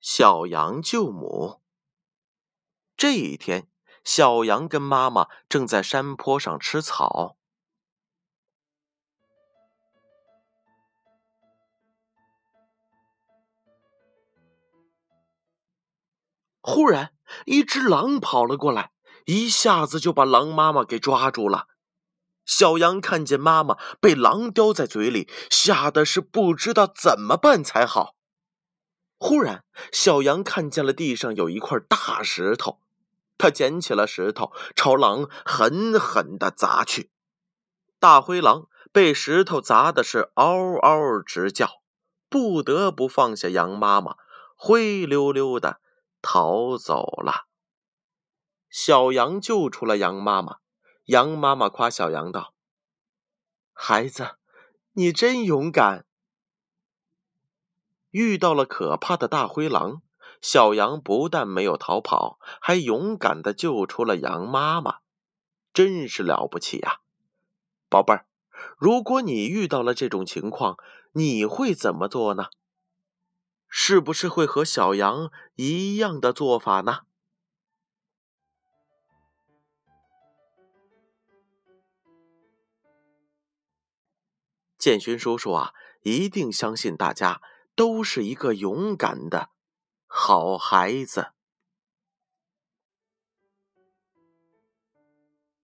小羊救母。这一天，小羊跟妈妈正在山坡上吃草。忽然，一只狼跑了过来，一下子就把狼妈妈给抓住了。小羊看见妈妈被狼叼在嘴里，吓得是不知道怎么办才好。忽然，小羊看见了地上有一块大石头，他捡起了石头，朝狼狠狠的砸去。大灰狼被石头砸的是嗷嗷直叫，不得不放下羊妈妈，灰溜溜的逃走了。小羊救出了羊妈妈，羊妈妈夸小羊道：“孩子，你真勇敢。”遇到了可怕的大灰狼，小羊不但没有逃跑，还勇敢的救出了羊妈妈，真是了不起呀！宝贝儿，如果你遇到了这种情况，你会怎么做呢？是不是会和小羊一样的做法呢？建勋叔叔啊，一定相信大家。都是一个勇敢的好孩子。